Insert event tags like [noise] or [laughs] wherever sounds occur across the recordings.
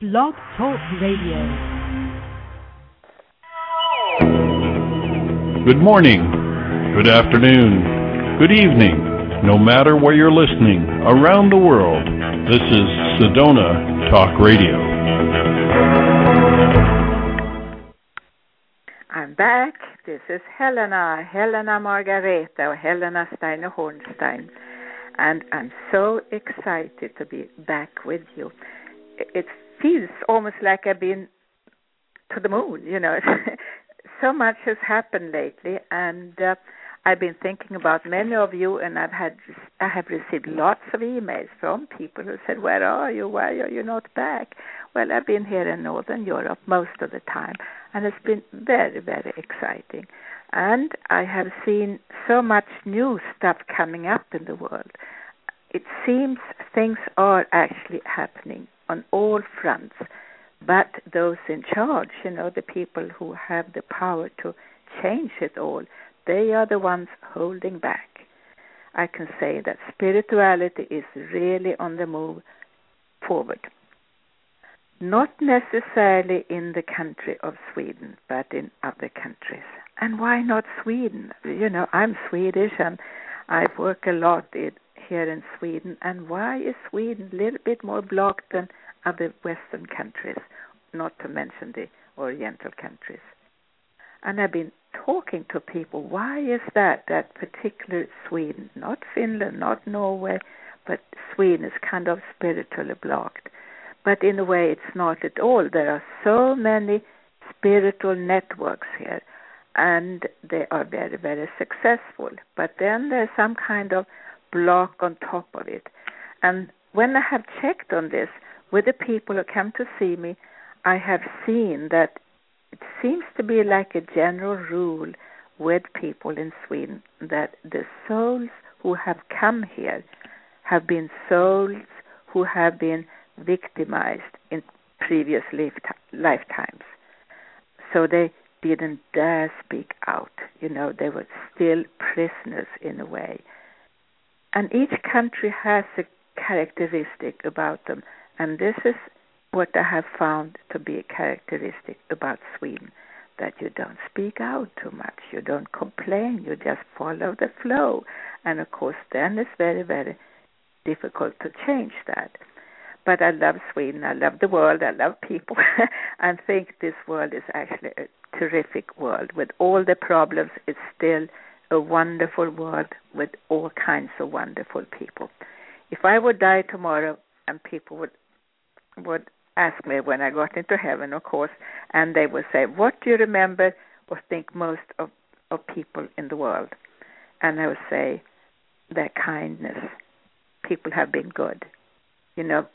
Blog Talk Radio. Good morning, good afternoon, good evening, no matter where you're listening around the world. This is Sedona Talk Radio. I'm back. This is Helena, Helena Margareta, or Helena Steiner Hornstein. And I'm so excited to be back with you. It feels almost like I've been to the moon, you know. [laughs] so much has happened lately, and uh, I've been thinking about many of you, and I've had I have received lots of emails from people who said, "Where are you? Why are you not back?" Well, I've been here in Northern Europe most of the time, and it's been very, very exciting. And I have seen so much new stuff coming up in the world. It seems things are actually happening on all fronts. But those in charge, you know, the people who have the power to change it all, they are the ones holding back. I can say that spirituality is really on the move forward. Not necessarily in the country of Sweden, but in other countries. And why not Sweden? You know, I'm Swedish and I work a lot in, here in Sweden. And why is Sweden a little bit more blocked than other Western countries, not to mention the Oriental countries? And I've been talking to people. Why is that? That particular Sweden, not Finland, not Norway, but Sweden is kind of spiritually blocked. But in a way, it's not at all. There are so many spiritual networks here, and they are very, very successful. But then there's some kind of block on top of it. And when I have checked on this with the people who come to see me, I have seen that it seems to be like a general rule with people in Sweden that the souls who have come here have been souls who have been victimized in previous lifetimes. So they didn't dare speak out. You know, they were still prisoners in a way. And each country has a characteristic about them, and this is what I have found to be a characteristic about Sweden that you don't speak out too much, you don't complain, you just follow the flow. And of course, then it's very, very difficult to change that. But I love Sweden, I love the world, I love people, [laughs] and think this world is actually a terrific world. With all the problems, it's still a wonderful world with all kinds of wonderful people. If I would die tomorrow and people would would ask me when I got into heaven, of course, and they would say, "What do you remember or think most of of people in the world?" And I would say, "Their kindness. People have been good." You know,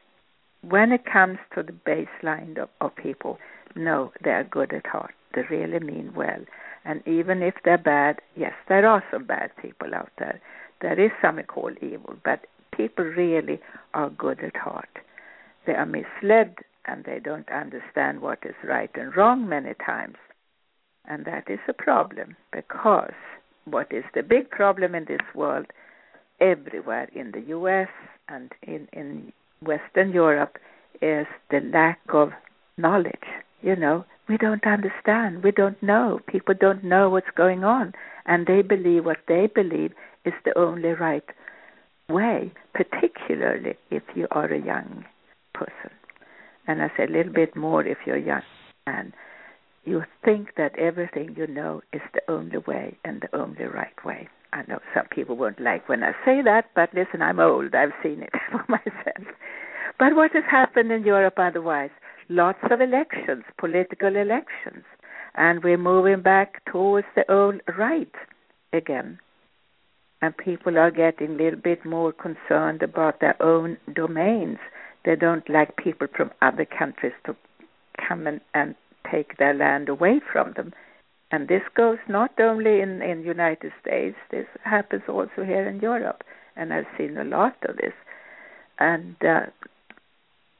when it comes to the baseline of, of people, no, they are good at heart. They really mean well. And even if they're bad, yes, there are some bad people out there. There is something called evil, but people really are good at heart. They are misled and they don't understand what is right and wrong many times. And that is a problem because what is the big problem in this world, everywhere in the US and in, in Western Europe, is the lack of knowledge. You know, we don't understand. We don't know. People don't know what's going on. And they believe what they believe is the only right way, particularly if you are a young person. And I say a little bit more if you're young and you think that everything you know is the only way and the only right way. I know some people won't like when I say that, but listen, I'm old. I've seen it [laughs] for myself. But what has happened in Europe otherwise? Lots of elections, political elections, and we're moving back towards the old right again. And people are getting a little bit more concerned about their own domains. They don't like people from other countries to come and, and take their land away from them. And this goes not only in in United States. This happens also here in Europe, and I've seen a lot of this. And uh,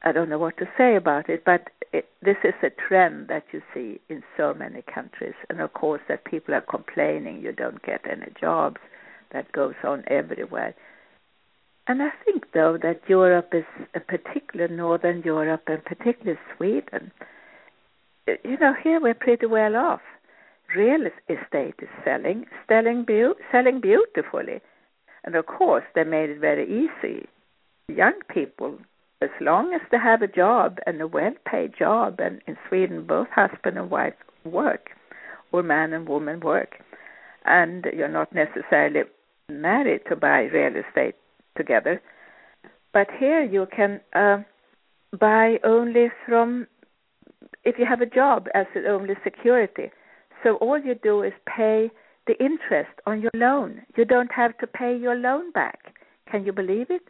I don't know what to say about it, but it, this is a trend that you see in so many countries, and of course that people are complaining you don't get any jobs. That goes on everywhere. and I think though that Europe is, a particular Northern Europe and particularly Sweden, you know, here we're pretty well off. Real estate is selling, selling, be- selling beautifully, and of course they made it very easy. Young people, as long as they have a job and a well-paid job, and in Sweden both husband and wife work, or man and woman work, and you're not necessarily married to buy real estate together. But here you can uh, buy only from if you have a job as the only security. So all you do is pay the interest on your loan. You don't have to pay your loan back. Can you believe it?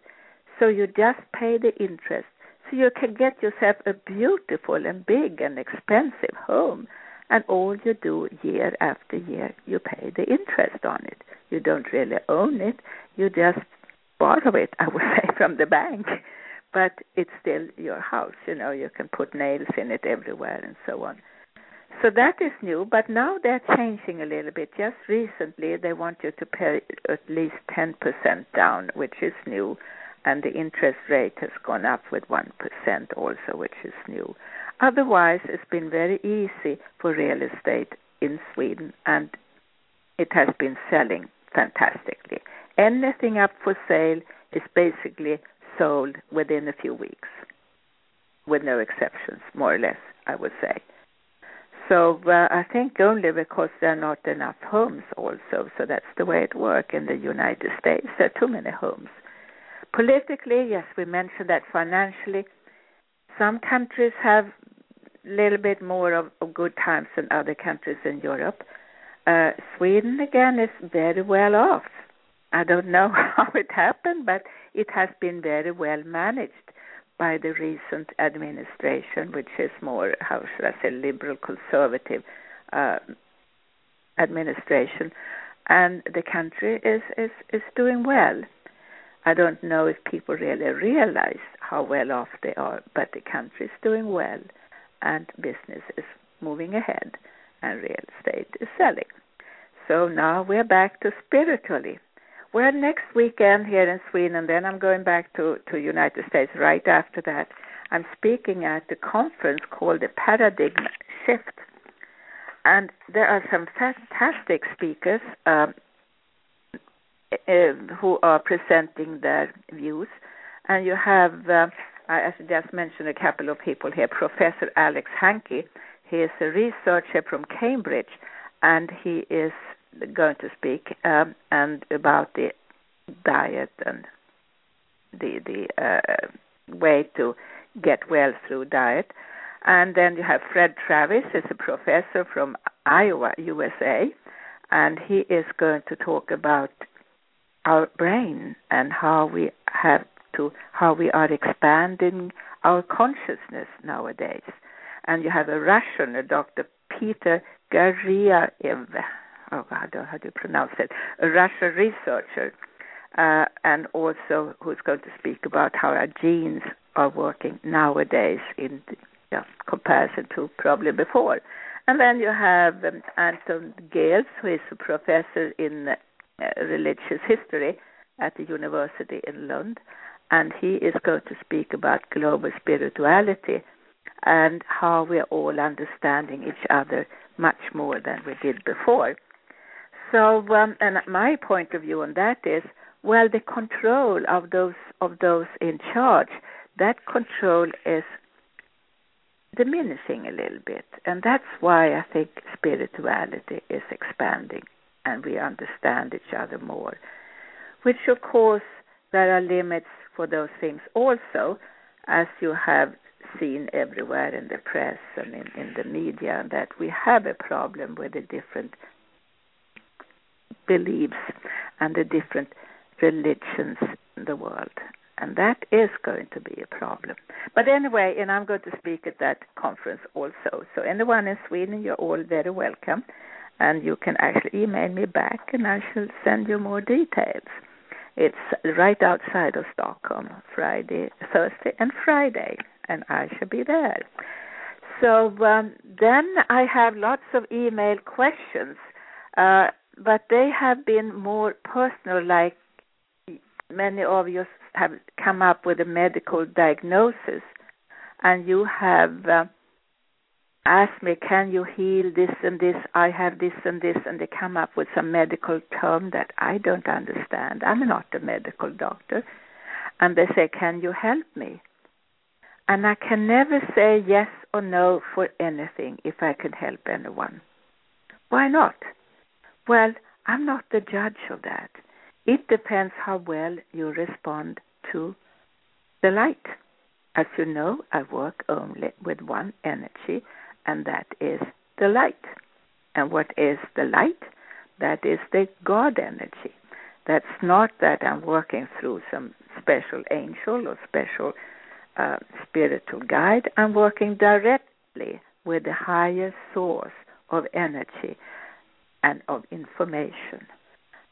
So you just pay the interest. So you can get yourself a beautiful and big and expensive home. And all you do year after year, you pay the interest on it. You don't really own it. You just borrow it, I would [laughs] say, from the bank. But it's still your house. You know, you can put nails in it everywhere and so on. So that is new, but now they're changing a little bit. Just recently, they want you to pay at least 10% down, which is new, and the interest rate has gone up with 1% also, which is new. Otherwise, it's been very easy for real estate in Sweden, and it has been selling fantastically. Anything up for sale is basically sold within a few weeks, with no exceptions, more or less, I would say. So uh, I think only because there are not enough homes also, so that's the way it works in the United States. There are too many homes. Politically, yes, we mentioned that financially, some countries have a little bit more of, of good times than other countries in Europe. Uh, Sweden, again, is very well off. I don't know [laughs] how it happened, but it has been very well managed by the recent administration, which is more, how should I say, liberal conservative uh, administration, and the country is, is is doing well. I don't know if people really realize how well off they are, but the country is doing well, and business is moving ahead, and real estate is selling. So now we're back to spiritually. We're next weekend here in Sweden, and then I'm going back to to United States right after that. I'm speaking at a conference called the Paradigm Shift, and there are some fantastic speakers um, who are presenting their views, and you have, uh, I just mentioned, a couple of people here. Professor Alex Hanke, he is a researcher from Cambridge, and he is going to speak um, and about the diet and the the uh, way to get well through diet. And then you have Fred Travis, is a professor from Iowa, USA, and he is going to talk about our brain and how we have to how we are expanding our consciousness nowadays. And you have a Russian, a Dr. Peter Garyaev, oh, how do, how do you pronounce it? A Russian researcher, uh, and also who's going to speak about how our genes are working nowadays in comparison to probably before. And then you have um, Anton Geels, who is a professor in religious history at the university in Lund, and he is going to speak about global spirituality and how we are all understanding each other much more than we did before. So, um, and my point of view on that is, well, the control of those of those in charge, that control is diminishing a little bit, and that's why I think spirituality is expanding, and we understand each other more. Which, of course, there are limits for those things also, as you have seen everywhere in the press and in, in the media, that we have a problem with the different beliefs and the different religions in the world. And that is going to be a problem. But anyway, and I'm going to speak at that conference also. So anyone in Sweden, you're all very welcome. And you can actually email me back and I shall send you more details. It's right outside of Stockholm, Friday, Thursday, and Friday, and I shall be there. So um, then I have lots of email questions. Uh, but they have been more personal, like many of your have come up with a medical diagnosis and you have uh, asked me, can you heal this and this? I have this and this, and they come up with some medical term that I don't understand. I'm not a medical doctor. And they say, can you help me? And I can never say yes or no for anything if I can help anyone. Why not? Well, I'm not the judge of that. It depends how well you respond to the light. As you know, I work only with one energy, and that is the light. And what is the light? That is the God energy. That's not that I'm working through some special angel or special uh, spiritual guide. I'm working directly with the higher source of energy and of information.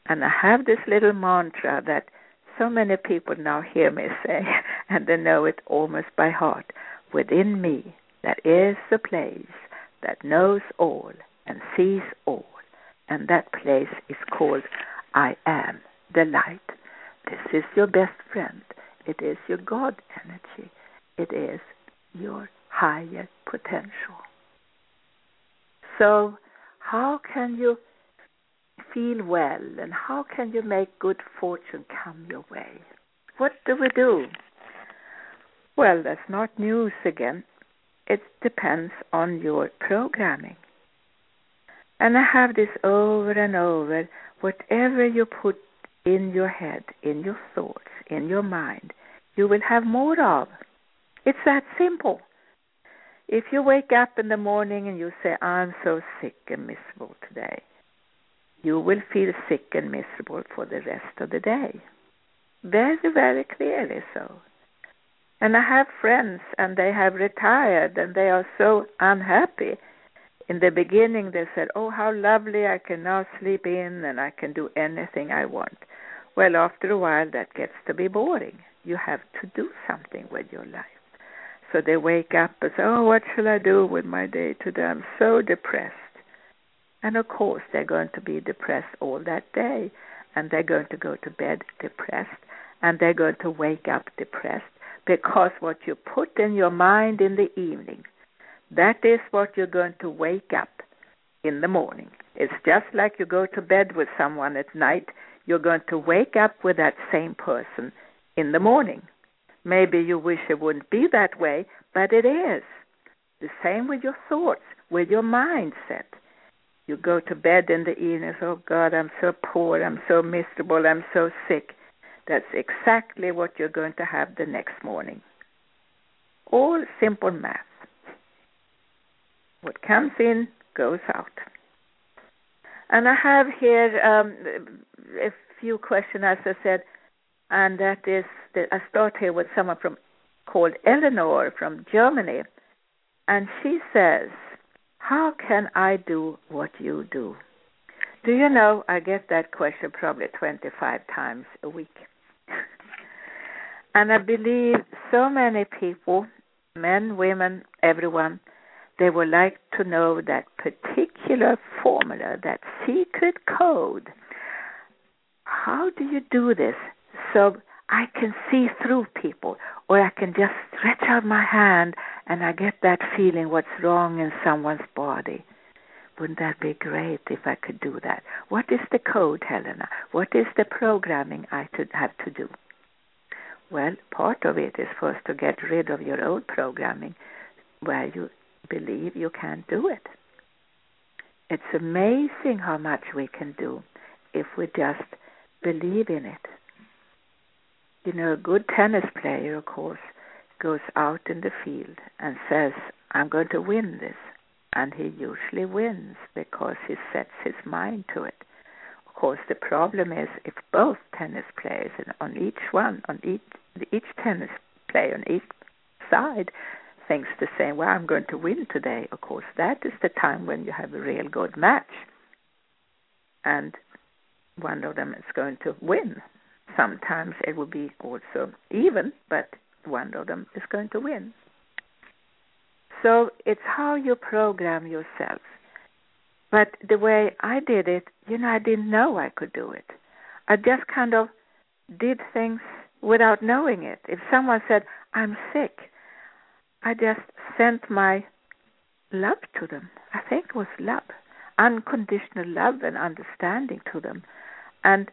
And I have this little mantra that so many people now hear me [laughs] say, and they know it almost by heart. Within me, there is the place that knows all and sees all, and that place is called I am the light. This is your best friend. It is your God energy. It is your higher potential. So, how can you feel well and how can you make good fortune come your way? What do we do? Well, that's not news again. It depends on your programming. And I have this over and over. Whatever you put in your head, in your thoughts, in your mind, you will have more of. It's that simple. If you wake up in the morning and you say, I'm so sick and miserable today, you will feel sick and miserable for the rest of the day. Very, very clearly so. And I have friends and they have retired and they are so unhappy. In the beginning, they said, Oh, how lovely, I can now sleep in and I can do anything I want. Well, after a while, that gets to be boring. You have to do something with your life. So they wake up and say, Oh, what shall I do with my day today? I'm so depressed. And of course, they're going to be depressed all that day, and they're going to go to bed depressed, and they're going to wake up depressed because what you put in your mind in the evening, that is what you're going to wake up in the morning. It's just like you go to bed with someone at night, you're going to wake up with that same person in the morning. Maybe you wish it wouldn't be that way, but it is. The same with your thoughts, with your mindset. You go to bed in the evening, oh God, I'm so poor, I'm so miserable, I'm so sick. That's exactly what you're going to have the next morning. All simple math. What comes in goes out. And I have here um, a few questions, as I said, and that is that I start here with someone from called Eleanor from Germany, and she says, how can I do what you do? Do you know, I get that question probably 25 times a week. [laughs] and I believe so many people, men, women, everyone, they would like to know that particular formula, that secret code. How do you do this so I can see through people, or I can just stretch out my hand and I get that feeling what's wrong in someone's body. Wouldn't that be great if I could do that? What is the code, Helena? What is the programming I should have to do? Well, part of it is first to get rid of your old programming where you believe you can't do it. It's amazing how much we can do if we just believe in it you know, a good tennis player, of course, goes out in the field and says, I'm going to win this. And he usually wins because he sets his mind to it. Of course, the problem is if both tennis players, and on each one, on each each tennis player on each side, thinks the same. Well, I'm going to win today. Of course, that is the time when you have a real good match, and one of them is going to win sometimes it will be also even, but one of them is going to win. So it's how you program yourself. But the way I did it, you know, I didn't know I could do it. I just kind of did things without knowing it. If someone said, I'm sick, I just sent my love to them. I think it was love, unconditional love and understanding to them, and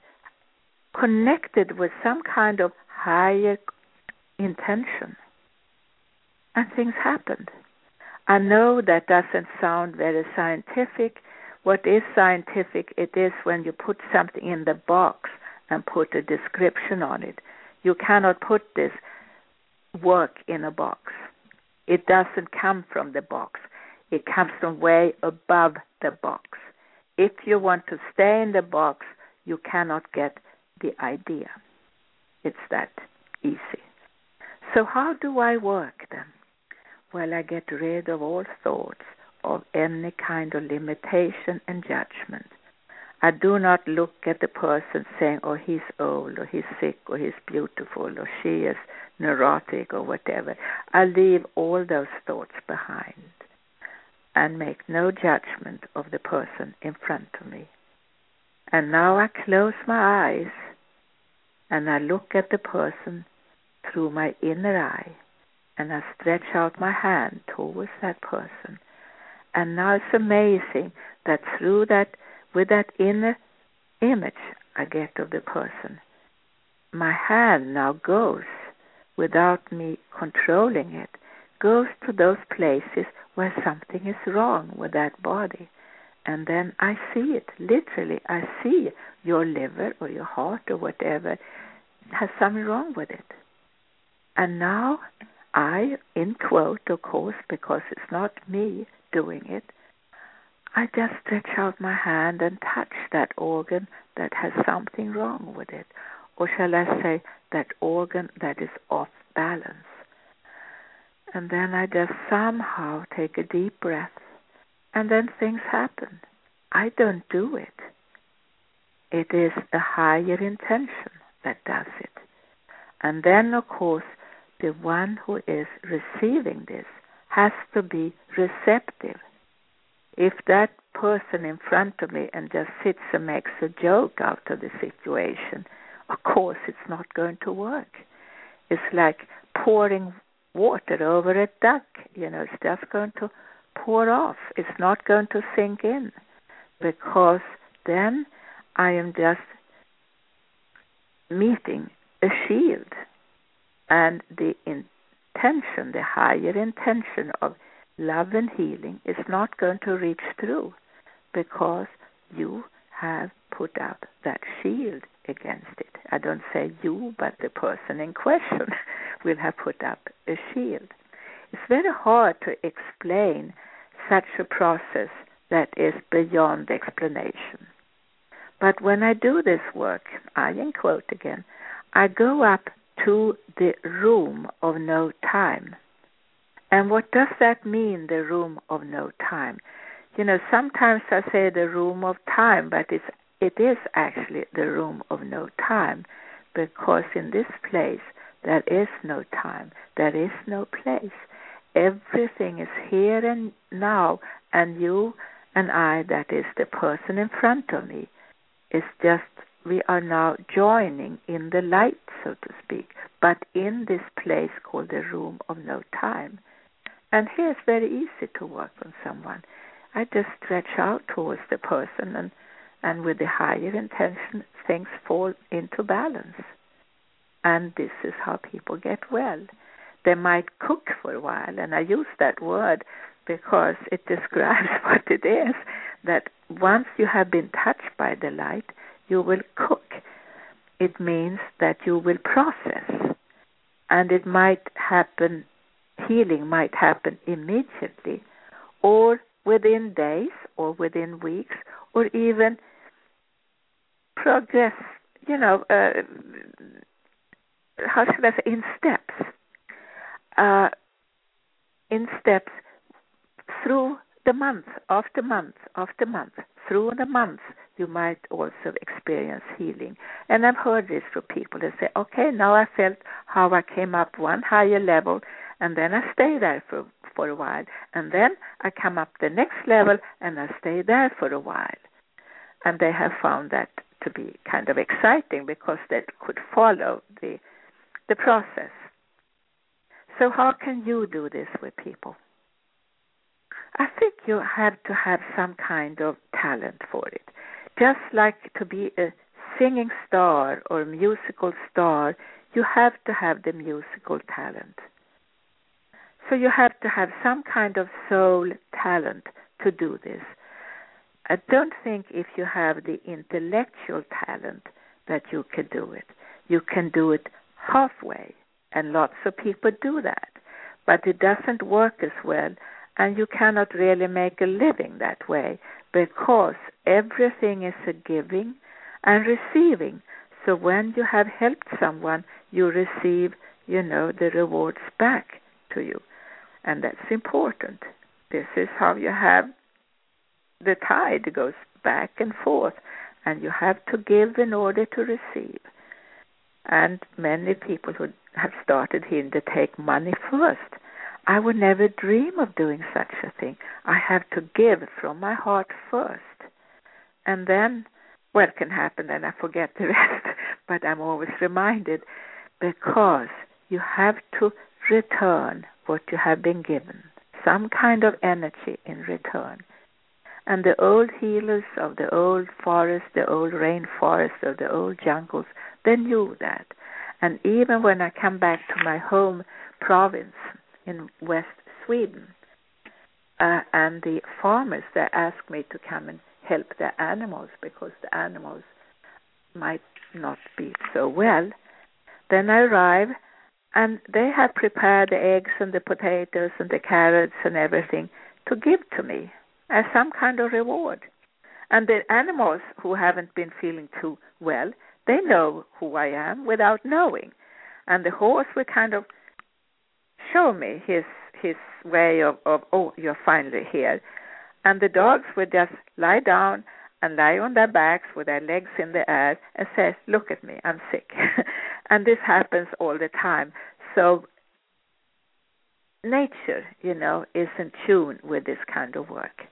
connected with some kind of higher intention. And things happened. I know that doesn't sound very scientific. What is scientific, it is when you put something in the box and put a description on it. You cannot put this work in a box. It doesn't come from the box. It comes from way above the box. If you want to stay in the box, you cannot get the idea. It's that easy. So, how do I work then? Well, I get rid of all thoughts of any kind of limitation and judgment. I do not look at the person saying, oh, he's old, or he's sick, or he's beautiful, or she is neurotic, or whatever. I leave all those thoughts behind and make no judgment of the person in front of me. And now I close my eyes and I look at the person through my inner eye and I stretch out my hand towards that person. And now it's amazing that through that, with that inner image I get of the person, my hand now goes without me controlling it, goes to those places where something is wrong with that body. And then I see it, literally, I see your liver or your heart or whatever has something wrong with it. And now I, in quote, of course, because it's not me doing it, I just stretch out my hand and touch that organ that has something wrong with it. Or shall I say, that organ that is off balance. And then I just somehow take a deep breath, and then things happen. I don't do it. It is a higher intention that does it. And then, of course, the one who is receiving this has to be receptive. If that person in front of me and just sits and makes a joke out of the situation, of course it's not going to work. It's like pouring water over a duck. You know, it's just going to pour off. It's not going to sink in because then I am just meeting a shield. And the intention, the higher intention of love and healing is not going to reach through because you have put up that shield against it. I don't say you, but the person in question [laughs] will have put up a shield. It's very hard to explain such a process that is beyond explanation. But when I do this work, I in quote again, I go up to the room of no time. And what does that mean, the room of no time? You know, sometimes I say the room of time, but it's it is actually the room of no time because in this place there is no time, there is no place. Everything is here and now, and you and I, that is the person in front of me, is just, we are now joining in the light, so to speak, but in this place called the room of no time. And here it's very easy to work on someone. I just stretch out towards the person and and with the higher intention, things fall into balance. And this is how people get well. They might cook for a while, and I use that word because it [laughs] describes [laughs] what it is that once you have been touched by the light, you will cook. It means that you will process, and it might happen, healing might happen immediately, or within days, or within weeks, or even progress, you know, uh, how should I say, in steps, uh, in steps through the month, after month, after month, through the month, you might also experience healing. And I've heard this from people that say, okay, now I felt how I came up one higher level, and then I stay there for, for a while. And then I come up the next level, and I stay there for a while. And they have found that to be kind of exciting because they could follow the the process. So, how can you do this with people? I think you have to have some kind of talent for it. Just like to be a singing star or a musical star, you have to have the musical talent. So you have to have some kind of soul talent to do this. I don't think if you have the intellectual talent that you can do it. You can do it halfway, and lots of people do that. But it doesn't work as well, and you cannot really make a living that way because everything is a giving and receiving. So when you have helped someone, you receive, you know, the rewards back to you. And that's important. This is how you have the tide goes back and forth, and you have to give in order to receive. And many people who have started here to take money first. I would never dream of doing such a thing. I have to give from my heart first. And then what can happen then I forget the [laughs] rest. but I'm always reminded because you have to return what you have been given, some kind of energy in return. And the old healers of the old forest, the old rainforest, of the old jungles, they knew that. And even when I come back to my home province in West Sweden, uh, and the farmers they ask me to come and help the animals because the animals might not be so well. Then I arrive and they have prepared the eggs and the potatoes and the carrots and everything to give to me as some kind of reward. And the animals who haven't been feeling too well, they know who I am without knowing. And the horse will kind of show me his his way of, of oh, you're finally here. And the dogs would just lie down and lie on their backs with their legs in the air and say, Look at me, I'm sick. [laughs] and this happens all the time. So nature, you know, is in tune with this kind of work.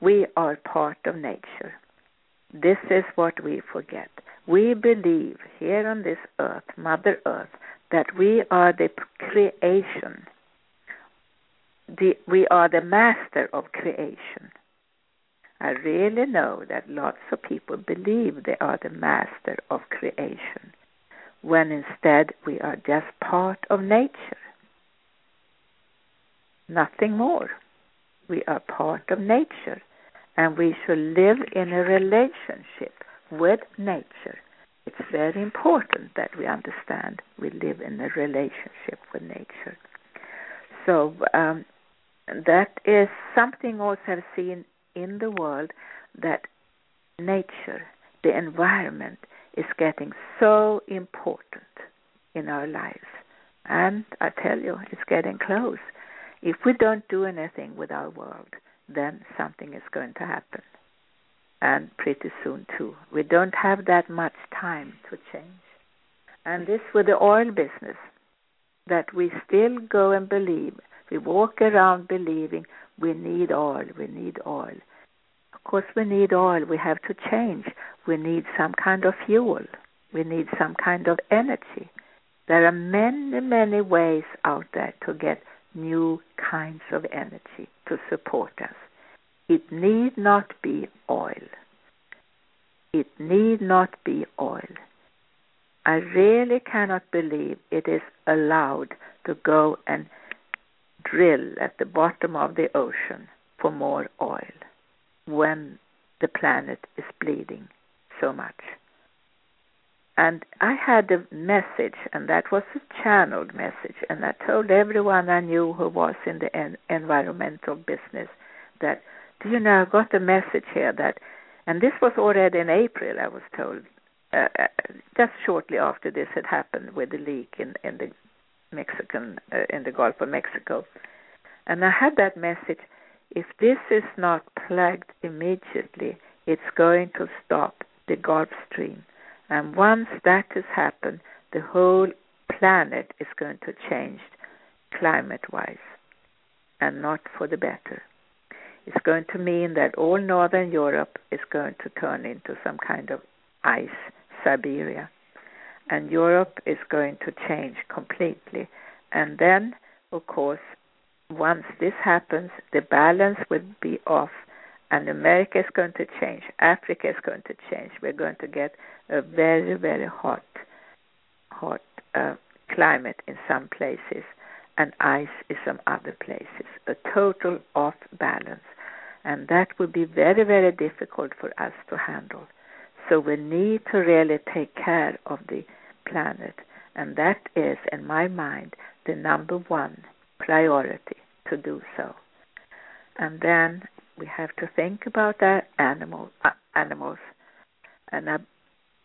We are part of nature. This is what we forget. We believe here on this earth, Mother Earth, that we are the creation the, we are the master of creation. I really know that lots of people believe they are the master of creation, when instead we are just part of nature. Nothing more. We are part of nature, and we should live in a relationship with nature. It's very important that we understand we live in a relationship with nature. So um, that is something also I've seen in the world that nature, the environment, is getting so important in our lives. And I tell you, it's getting close. If we don't do anything with our world, then something is going to happen. And pretty soon, too. We don't have that much time to change. And this with the oil business, that we still go and believe we walk around believing we need oil, we need oil. Of course, we need oil. We have to change. We need some kind of fuel. We need some kind of energy. There are many, many ways out there to get new kinds of energy to support us. It need not be oil. It need not be oil. I really cannot believe it is allowed to go and drill at the bottom of the ocean for more oil when the planet is bleeding so much. And I had a message, and that was a channeled message, and I told everyone I knew who was in the en- environmental business that, you know, I got a message here that, and this was already in April, I was told, uh, uh just shortly after this had happened with the leak in, in the Mexican uh, in the Gulf of Mexico. And I had that message if this is not plugged immediately, it's going to stop the Gulf Stream. And once that has happened, the whole planet is going to change climate wise and not for the better. It's going to mean that all northern Europe is going to turn into some kind of ice, Siberia and Europe is going to change completely. And then, of course, once this happens, the balance will be off, and America is going to change. Africa is going to change. We're going to get a very, very hot, hot uh, climate in some places, and ice in some other places. A total off balance, and that would be very, very difficult for us to handle. So we need to really take care of the planet, and that is, in my mind, the number one priority to do so. And then we have to think about our animal uh, animals, and I,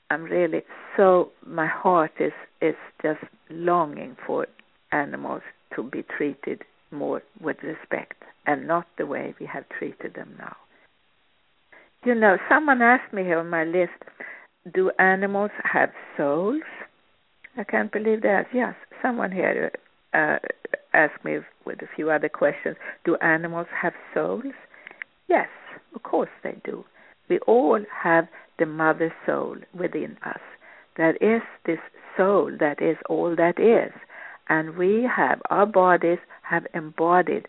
I'm really so my heart is is just longing for animals to be treated more with respect and not the way we have treated them now. You know, someone asked me here on my list, do animals have souls? I can't believe that. Yes, someone here uh, asked me with a few other questions. Do animals have souls? Yes, of course they do. We all have the mother soul within us. That is this soul that is all that is. And we have, our bodies have embodied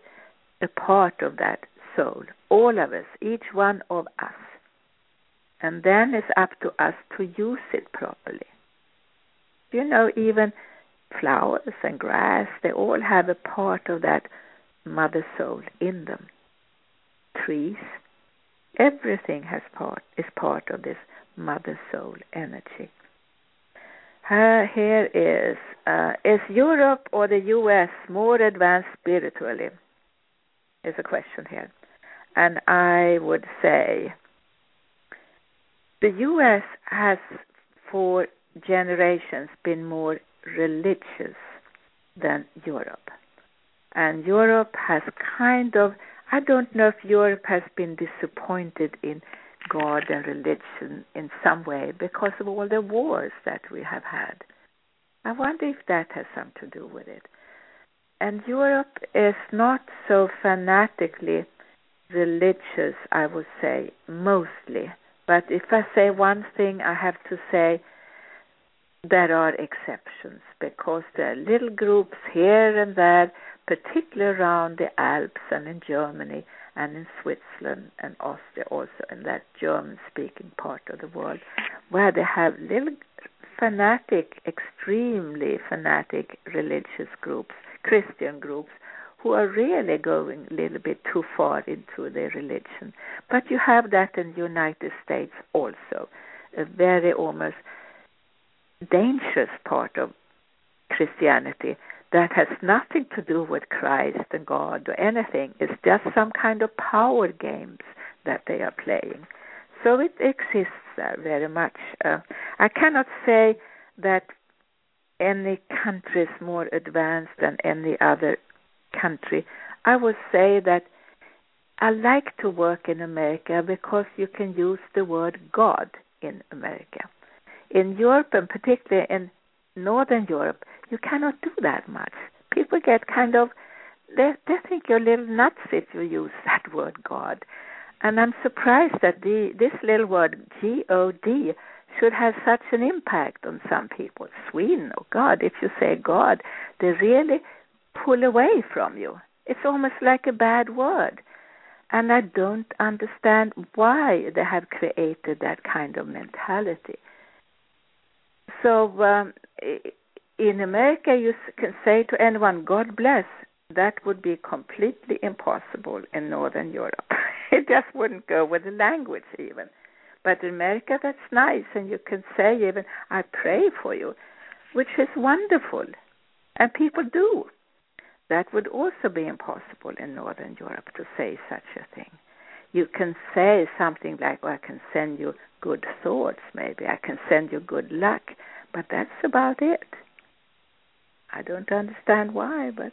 a part of that soul. All of us, each one of us. And then it's up to us to use it properly. You know, even flowers and grass, they all have a part of that mother soul in them. Trees, everything has part is part of this mother soul energy. Uh, here is uh, is Europe or the U.S. more advanced spiritually? Is a question here, and I would say the U.S. has for generations been more religious than Europe. And Europe has kind of, I don't know if Europe has been disappointed in God and religion in some way because of all the wars that we have had. I wonder if that has something to do with it. And Europe is not so fanatically religious, I would say, mostly. But if I say one thing, I have to say there are exceptions because there are little groups here and there, particularly around the Alps and in Germany and in Switzerland and Austria, also in that German speaking part of the world, where they have little fanatic, extremely fanatic religious groups, Christian groups, who are really going a little bit too far into their religion. But you have that in the United States also, a very almost dangerous part of Christianity that has nothing to do with Christ and God or anything. It's just some kind of power games that they are playing. So it exists there very much. Uh, I cannot say that any country is more advanced than any other country. I would say that I like to work in America because you can use the word God in America in Europe and particularly in Northern Europe, you cannot do that much. People get kind of they they think you're a little nuts if you use [laughs] that word God. And I'm surprised that the this little word G O D should have such an impact on some people. Sweden, oh God, if you say God, they really pull away from you. It's almost like a bad word. And I don't understand why they have created that kind of mentality. So um, in America, you can say to anyone, God bless. That would be completely impossible in Northern Europe. [laughs] it just wouldn't go with the language, even. But in America, that's nice, and you can say even, I pray for you, which is wonderful. And people do. That would also be impossible in Northern Europe to say such a thing. You can say something like, oh, I can send you good thoughts, maybe. I can send you good luck. But that's about it. I don't understand why, but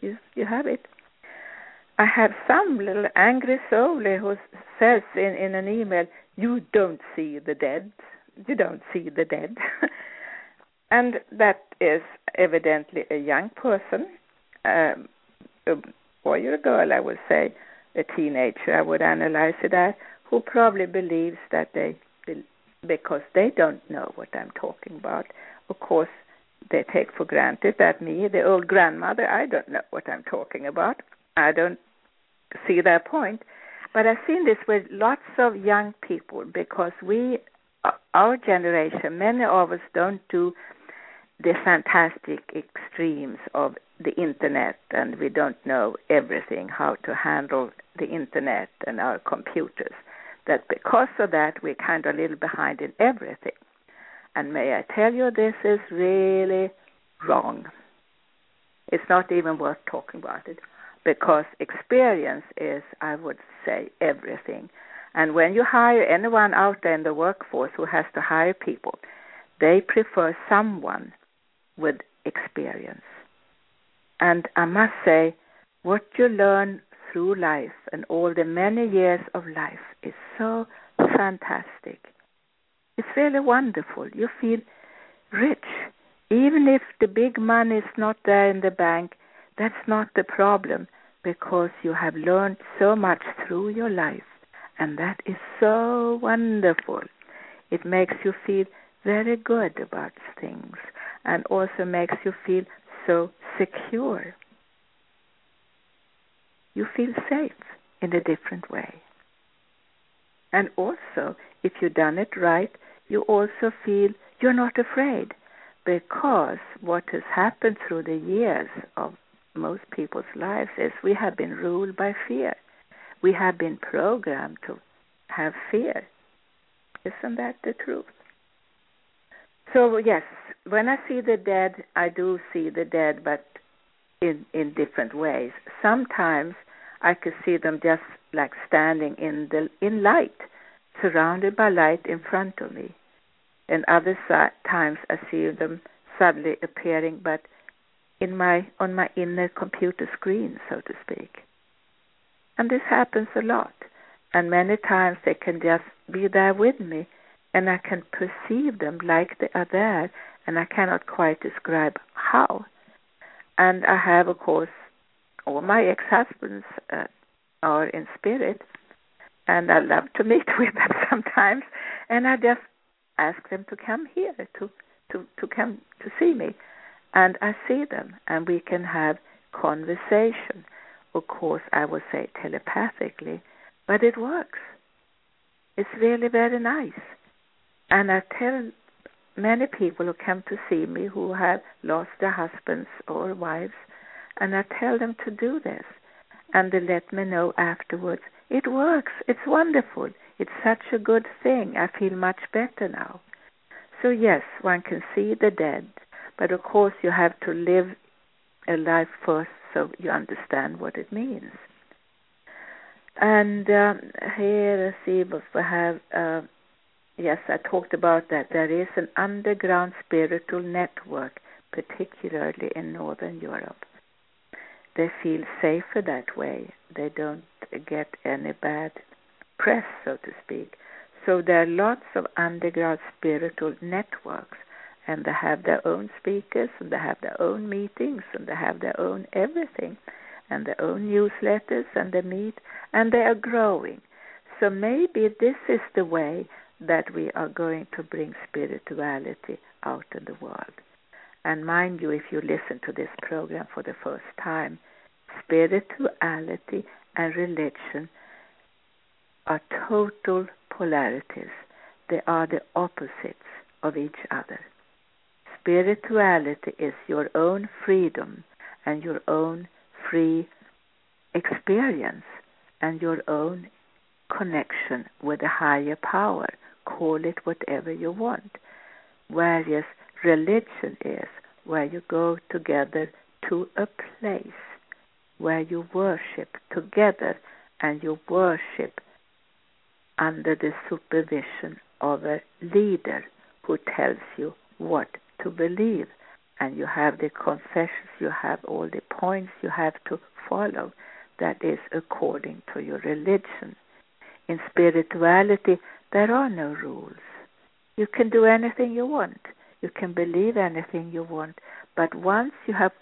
you you have it. I have some little angry soul who says in, in an email, "You don't see the dead. You don't see the dead," [laughs] and that is evidently a young person, um, a boy or a girl, I would say, a teenager. I would analyze it as who probably believes that they because they don't know what I'm talking about. Of course, they take for granted that me, the old grandmother, I don't know what I'm talking about. I don't see their point. But I've seen this with lots of young people because we, uh, our generation, many of us don't do the fantastic extremes of the internet and we don't know everything, how to handle the internet and our computers. That because of that, we're kind of a little behind in everything. And may I tell you, this is really wrong. It's not even worth talking about it because experience is, I would say, everything. And when you hire anyone out there in the workforce who has to hire people, they prefer someone with experience. And I must say, what you learn through life and all the many years of life is so fantastic. It's really wonderful. You feel rich. Even if the big money is not there in the bank, that's not the problem because you have learned so much through your life. And that is so wonderful. It makes you feel very good about things and also makes you feel so secure. You feel safe in a different way. And also, if you've done it right, you also feel you're not afraid because what has happened through the years of most people's lives is we have been ruled by fear. We have been programmed to have fear. Isn't that the truth? So yes, when I see the dead, I do see the dead, but in in different ways. Sometimes I could see them just like standing in the in light, surrounded by light in front of me, and other times I see them suddenly appearing, but in my on my inner computer screen, so to speak. And this happens a lot, and many times they can just be there with me, and I can perceive them like they are there, and I cannot quite describe how. And I have, of course, all my ex-husbands uh, are in spirit, and I love to meet [laughs] with them sometimes, and I just ask them to come here to to to come to see me, and I see them, and we can have conversation. Of course, I would say telepathically, but it works. It's really very nice, and I tell many people who come to see me who have lost their husbands or wives, and I tell them to do this, and they let me know afterwards. It works. It's wonderful. It's such a good thing. I feel much better now. So yes, one can see the dead, but of course you have to live a life first so you understand what it means. And um, here, what we have. Uh, yes, I talked about that. There is an underground spiritual network, particularly in Northern Europe. They feel safer that way. They don't get any bad press, so to speak. So there are lots of underground spiritual networks, and they have their own speakers, and they have their own meetings, and they have their own everything, and their own newsletters, and they meet, and they are growing. So maybe this is the way that we are going to bring spirituality out in the world. And mind you, if you listen to this program for the first time, spirituality and religion are total polarities. They are the opposites of each other. Spirituality is your own freedom and your own free experience and your own connection with a higher power. Call it whatever you want. Whereas religion is where you go together to a place where you worship together and you worship under the supervision of a leader who tells you what to believe. And you have the confessions, you have all the points you have to follow that is according to your religion. In spirituality, there are no rules. You can do anything you want. You can believe anything you want. But once you have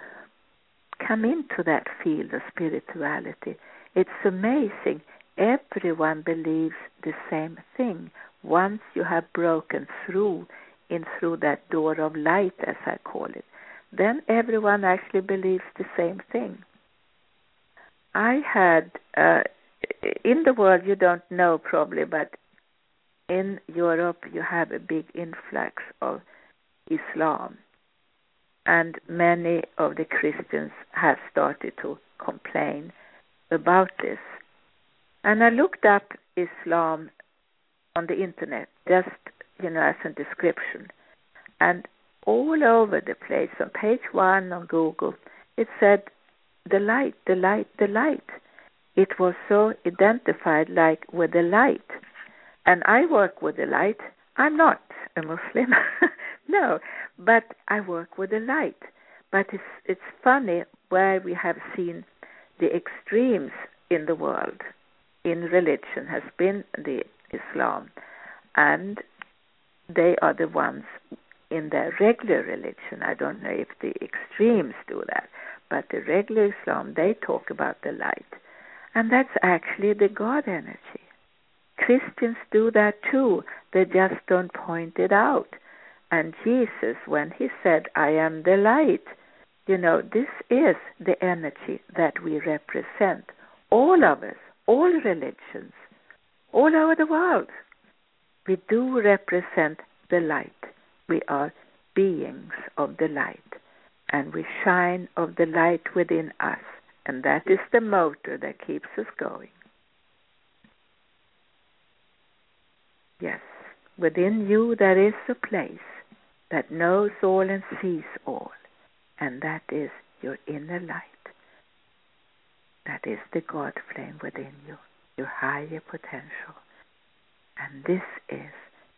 come into that field of spirituality, it's amazing everyone believes the same thing once you have broken through in through that door of light, as I call it, then everyone actually believes the same thing. I had, uh, in the world, you don't know probably, but in Europe, you have a big influx of Islam. And many of the Christians have started to complain about this. And I looked up Islam on the internet, just you know, as a description. And all over the place, on page one on Google, it said the light, the light, the light. It was so identified like with the light. And I work with the light. I'm not a Muslim, [laughs] no, but I work with the light. But it's it's funny where we have seen the extremes in the world in religion has been the Islam, and they are the ones in their regular religion. I don't know if the extremes do that, but the regular Islam they talk about the light, and that's actually the God energy. Christians do that too. They just don't point it out. And Jesus, when he said, I am the light, you know, this is the energy that we represent. All of us, all religions, all over the world. We do represent the light. We are beings of the light. And we shine of the light within us. And that is the motor that keeps us going. Yes, within you there is a place that knows all and sees all, and that is your inner light. That is the God flame within you, your higher potential. And this is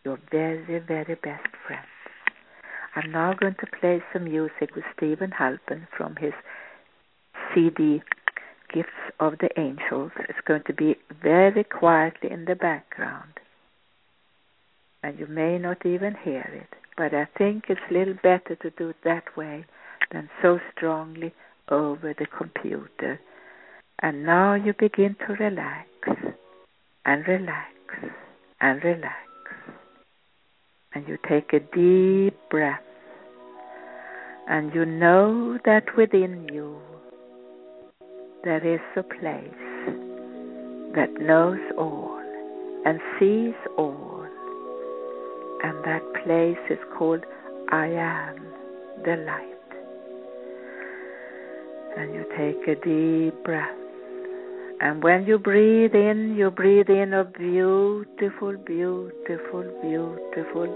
your very, very best friend. I'm now going to play some music with Steven Halpern from his CD Gifts of the Angels. It's going to be very quietly in the background and you may not even hear it. But I think it's a little better to do it that way than so strongly over the computer. And now you begin to relax and relax and relax. And you take a deep breath. And you know that within you there is a place that knows all and sees all and that place is called I am the light. And you take a deep breath. And when you breathe in, you breathe in a beautiful, beautiful, beautiful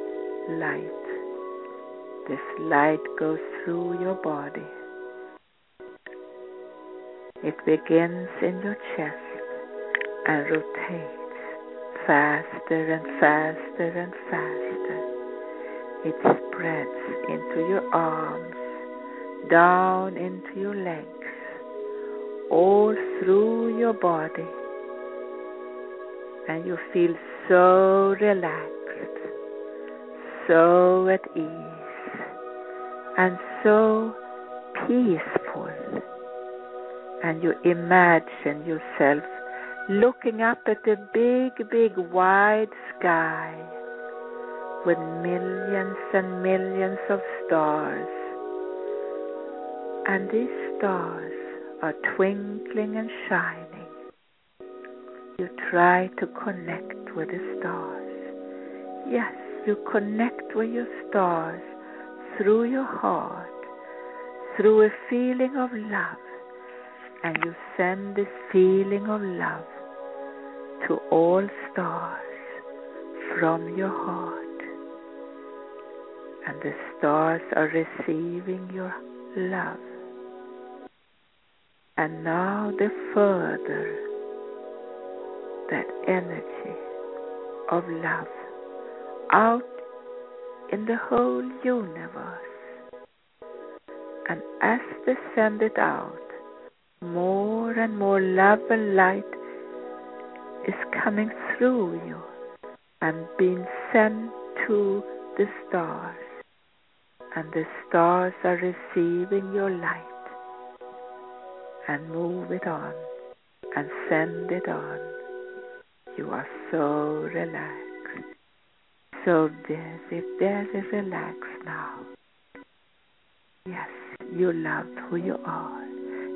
light. This light goes through your body. It begins in your chest and rotates faster and faster and faster. It spreads into your arms, down into your legs, all through your body. And you feel so relaxed, so at ease, and so peaceful. And you imagine yourself looking up at the big, big, wide sky with millions and millions of stars. And these stars are twinkling and shining. You try to connect with the stars. Yes, you connect with your stars through your heart, through a feeling of love and you send this feeling of love to all stars from your heart. And the stars are receiving your love. And now the further that energy of love out in the whole universe. And as they send it out, more and more love and light is coming through you and being sent to the stars. And the stars are receiving your light and move it on and send it on. You are so relaxed. so very, very relaxed now. Yes, you love who you are.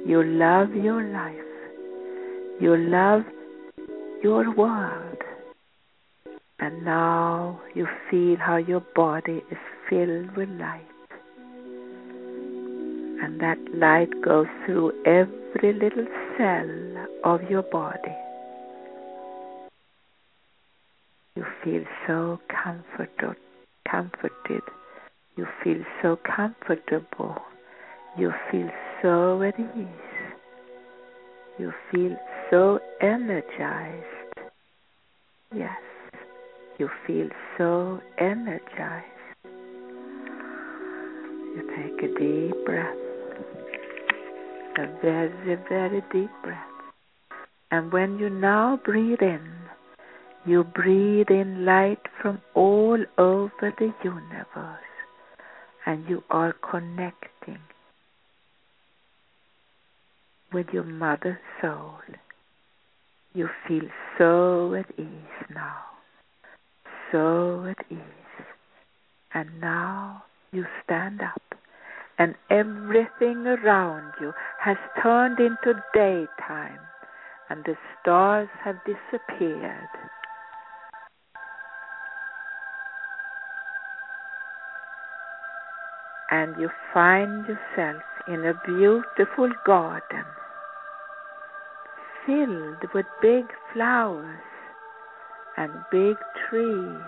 You love your life. You love your world. And now you feel how your body is filled with light. And that light goes through every little cell of your body. You feel so comforted, comforted. You feel so comfortable. You feel so at ease. You feel so energized. Yes, you feel so energized. You take a deep breath, a very, very deep breath. And when you now breathe in, you breathe in light from all over the universe and you are connecting with your mother soul. You feel so at ease now, so at ease. And now you stand up and everything around you has turned into daytime and the stars have disappeared and you find yourself in a beautiful garden filled with big flowers and big trees.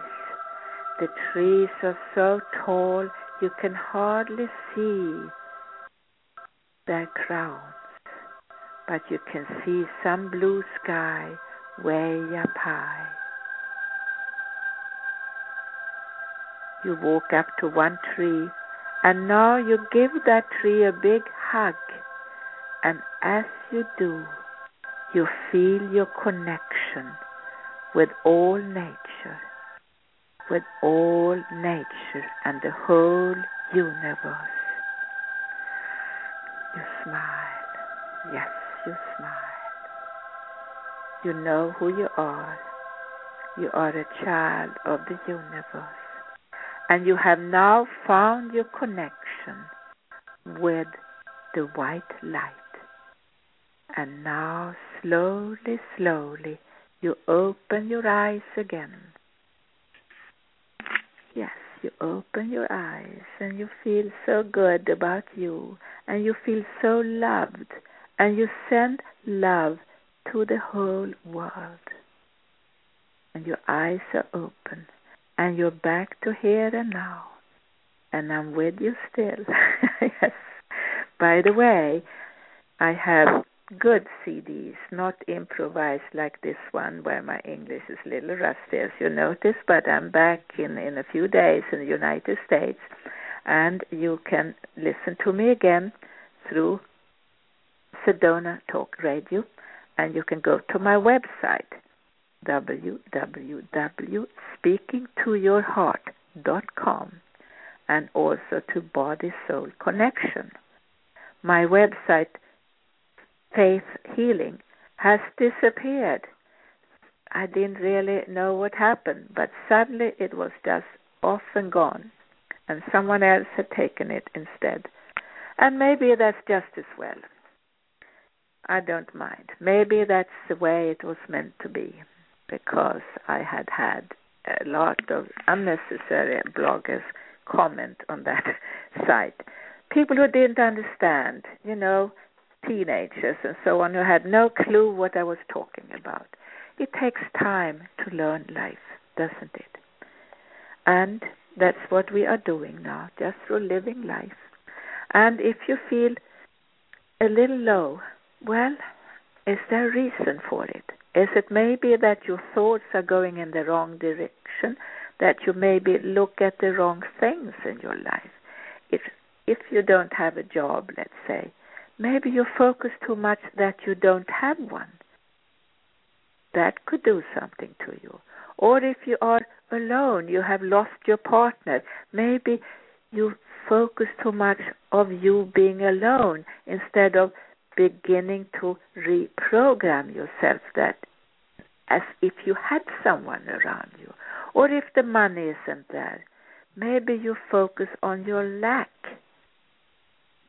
The trees are so tall you can hardly see their crowns, but you can see some blue sky way up high. You walk up to one tree and now you give that tree a big hug. And as you do, you feel your connection with all nature, with all nature and the whole universe. You smile. Yes, you smile. You know who you are. You are a child of the universe and you have now found your connection with the white light. And now, slowly, slowly, you open your eyes again. Yes, you open your eyes and you feel so good about you and you feel so loved and you send love to the whole world. And your eyes are open and you're back to here and now. And I'm with you still. [laughs] yes. By the way, I have good CDs, not improvised like this one where my English is a little rusty, as you notice, but I'm back in, in a few days in the United States, and you can listen to me again through Sedona Talk Radio, and you can go to my website, www.speakingtoyourheart.com and also to Body Soul Connection. My website, Faith Healing, has disappeared. I didn't really know what happened, but suddenly it was just off and gone, and someone else had taken it instead. And maybe that's just as well. I don't mind. Maybe that's the way it was meant to be because I had had a lot of unnecessary bloggers comment on that [laughs] site. People who didn't understand, you know, teenagers and so on, who had no clue what I was talking about. It takes time to learn life, doesn't it? And that's what we are doing now, just through living life. And if you feel a little low, well, is there a reason for it? Is it maybe that your thoughts are going in the wrong direction, that you maybe look at the wrong things in your life? If if you don't have a job, let's say, maybe you focus too much that you don't have one. That could do something to you. Or if you are alone, you have lost your partner, maybe you focus too much of you being alone instead of beginning to reprogram yourself that as if you had someone around you. Or if the money isn't there, maybe you focus on your lack.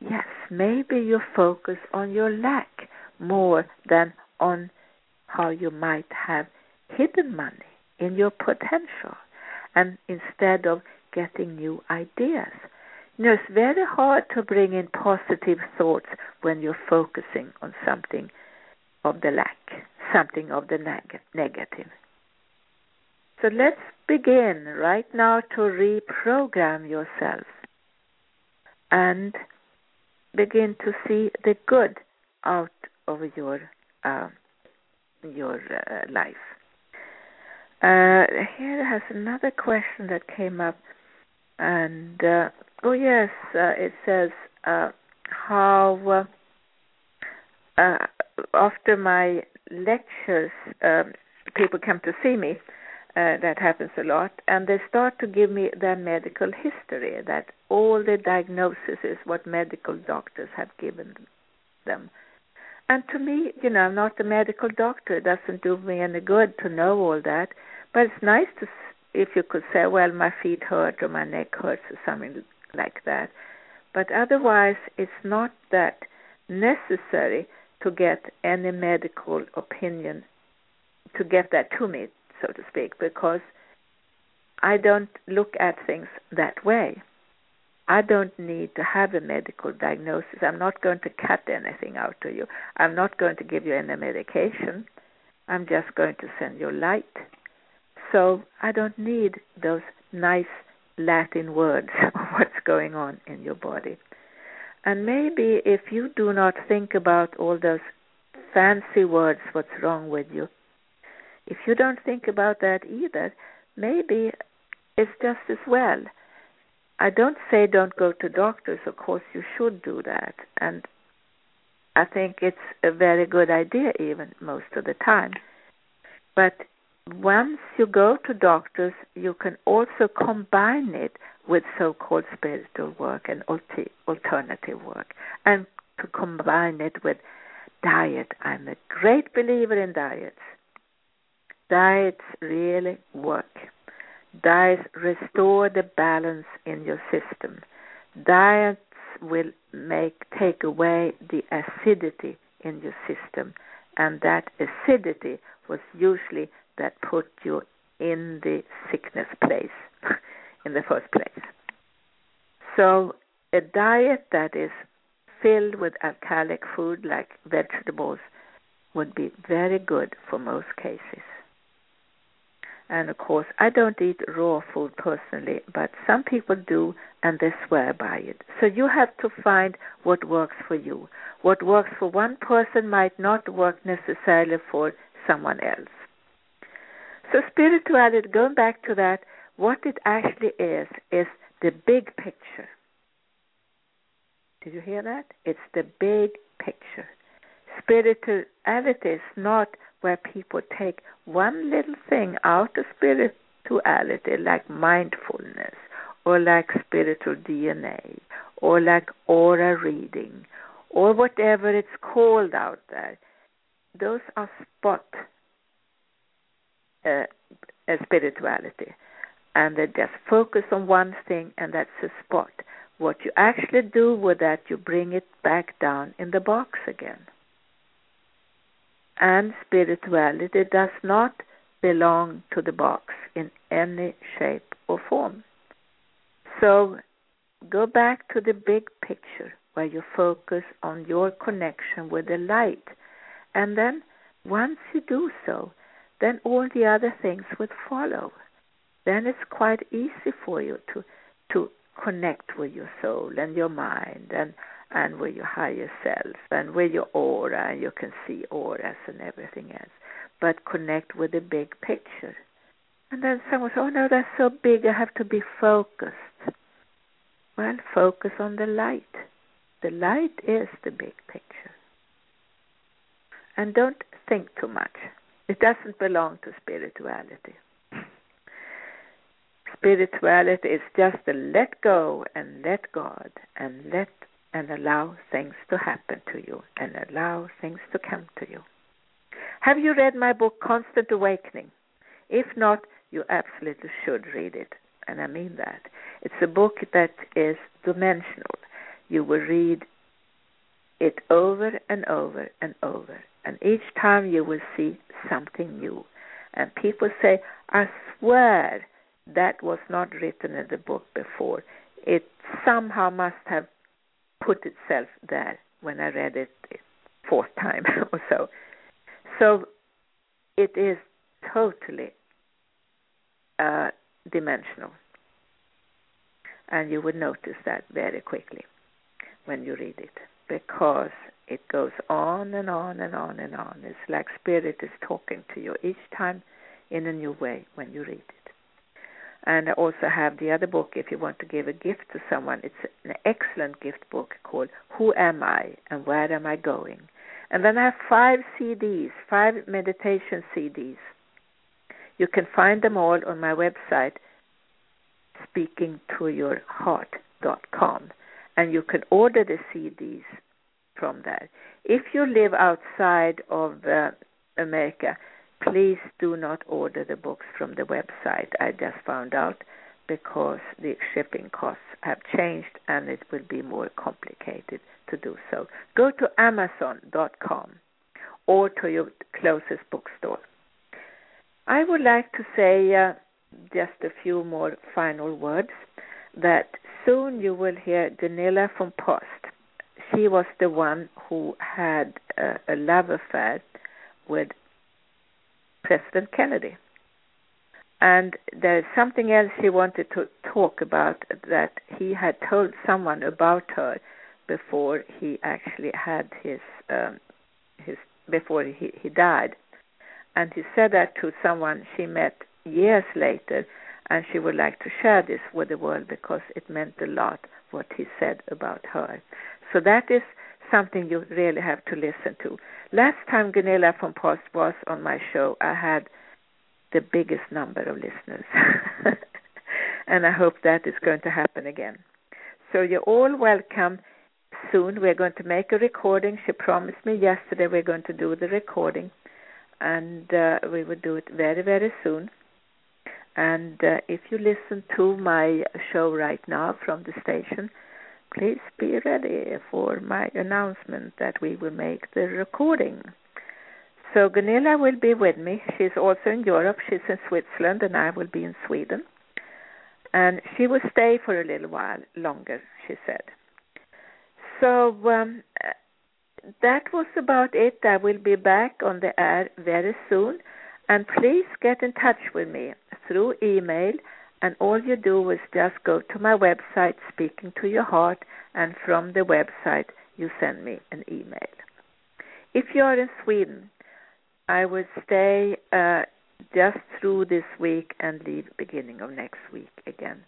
Yes, maybe you focus on your lack more than on how you might have hidden money in your potential and instead of getting new ideas. You know, it's very hard to bring in positive thoughts when you're focusing on something of the lack, something of the neg- negative. So let's begin right now to reprogram yourself and begin to see the good out of your uh, your uh, life. Uh, here has another question that came up, and uh, oh yes, uh, it says uh, how after my lectures, um, people come to see me. Uh, that happens a lot, and they start to give me their medical history. That all the diagnosis is what medical doctors have given them. And to me, you know, I'm not a medical doctor. It doesn't do me any good to know all that. But it's nice to, if you could say, well, my feet hurt or my neck hurts or something like that. But otherwise, it's not that necessary to get any medical opinion to get that to me, so to speak, because I don't look at things that way. I don't need to have a medical diagnosis. I'm not going to cut anything out to you. I'm not going to give you any medication. I'm just going to send you light. So I don't need those nice Latin words [laughs] of what's going on in your body. And maybe if you do not think about all those fancy words, what's wrong with you, if you don't think about that either, maybe it's just as well. I don't say don't go to doctors. Of course, you should do that. And I think it's a very good idea, even most of the time. But once you go to doctors, you can also combine it with so-called spiritual work and alternative work, and to combine it with diet. I'm a great believer in diets. Diets really work. Diets restore the balance in your system. Diets will make take away the acidity in your system, and that acidity was usually that put you in the sickness place [laughs] in the first place. So, a diet that is filled with alkalic food like vegetables would be very good for most cases. And of course, I don't eat raw food personally, but some people do and they swear by it. So you have to find what works for you. What works for one person might not work necessarily for someone else. So spirituality, going back to that, what it actually is, is the big picture. Did you hear that? It's the big picture. Spirituality is not where people take one little thing out of spirituality, like mindfulness, or like spiritual DNA, or like aura reading, or whatever it's called out there. Those are spot uh, spirituality. And they just focus on one thing, and that's a spot. What you actually do with that, you bring it back down in the box again. And spirituality does not belong to the box in any shape or form. So go back to the big picture where you focus on your connection with the light. And then once you do so, then all the other things would follow. Then it's quite easy for you to to connect with your soul and your mind and and with your higher self and with your aura and you can see auras and everything else. But connect with the big picture. And then someone says, Oh no, that's so big, I have to be focused. Well, focus on the light. The light is the big picture. And don't think too much. It doesn't belong to spirituality. Spirituality is just to let go and let God and let and allow things to happen to you and allow things to come to you. Have you read my book, Constant Awakening? If not, you absolutely should read it, and I mean that. It's a book that is dimensional. You will read it over and over and over, and each time you will see something new. And people say, I swear that was not written in the book before. It somehow must have put itself there when I read it fourth time [laughs] or so. So it is totally uh, dimensional. And you would notice that very quickly when you read it because it goes on and on and on and on. It's like Spirit is talking to you each time in a new way when you read it. And I also have the other book if you want to give a gift to someone. It's an excellent gift book called Who Am I and Where Am I Going? And then I have five CDs, five meditation CDs. You can find them all on my website, speakingtoyourheart.com. And you can order the CDs from there. If you live outside of uh, America, please do not order the books from the website. I just found out because the shipping costs have changed and it will be more complicated to do so. Go to Amazon.com or to your closest bookstore. I would like to say uh, just a few more final words that soon you will hear Gunilla von Post. She was the one who had a, a love affair with President Kennedy. And there's something else he wanted to talk about that he had told someone about her before he actually had his um, his before he, he died. And he said that to someone she met years later, and she would like to share this with the world because it meant a lot what he said about her. So that is something you really have to listen to. Last time Gunilla von Post was on my show, I had the biggest number of listeners. [laughs] and I hope that is going to happen again. So you're all welcome. Soon we're going to make a recording. She promised me yesterday we're going to do the recording, and uh, we will do it very, very soon. And uh, if you listen to my show right now from the station, please be ready for my announcement that we will make the recording. So Gunilla will be with me. She's also in Europe. She's in Switzerland, and I will be in Sweden. And she will stay for a little while longer, she said. So um, that was about it. I will be back on the air very soon. And please get in touch with me through email and all you do is just go to my website, Speaking to Your Heart, and from the website you send me an email. If you're in Sweden, I will stay uh, just through this week and leave beginning of next week again.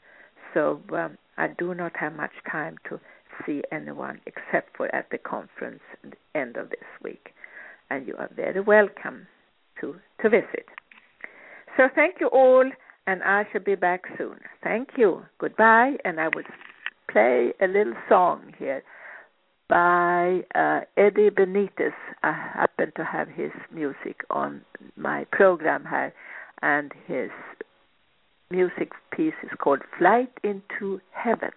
So um, I do not have much time to see anyone except for at the conference at the end of this week. And you are very welcome to, to visit. So thank you all and I shall be back soon. Thank you. Goodbye, and I will play a little song here by uh, Eddie Benitez. I happen to have his music on my program here, and his music piece is called Flight into Heaven.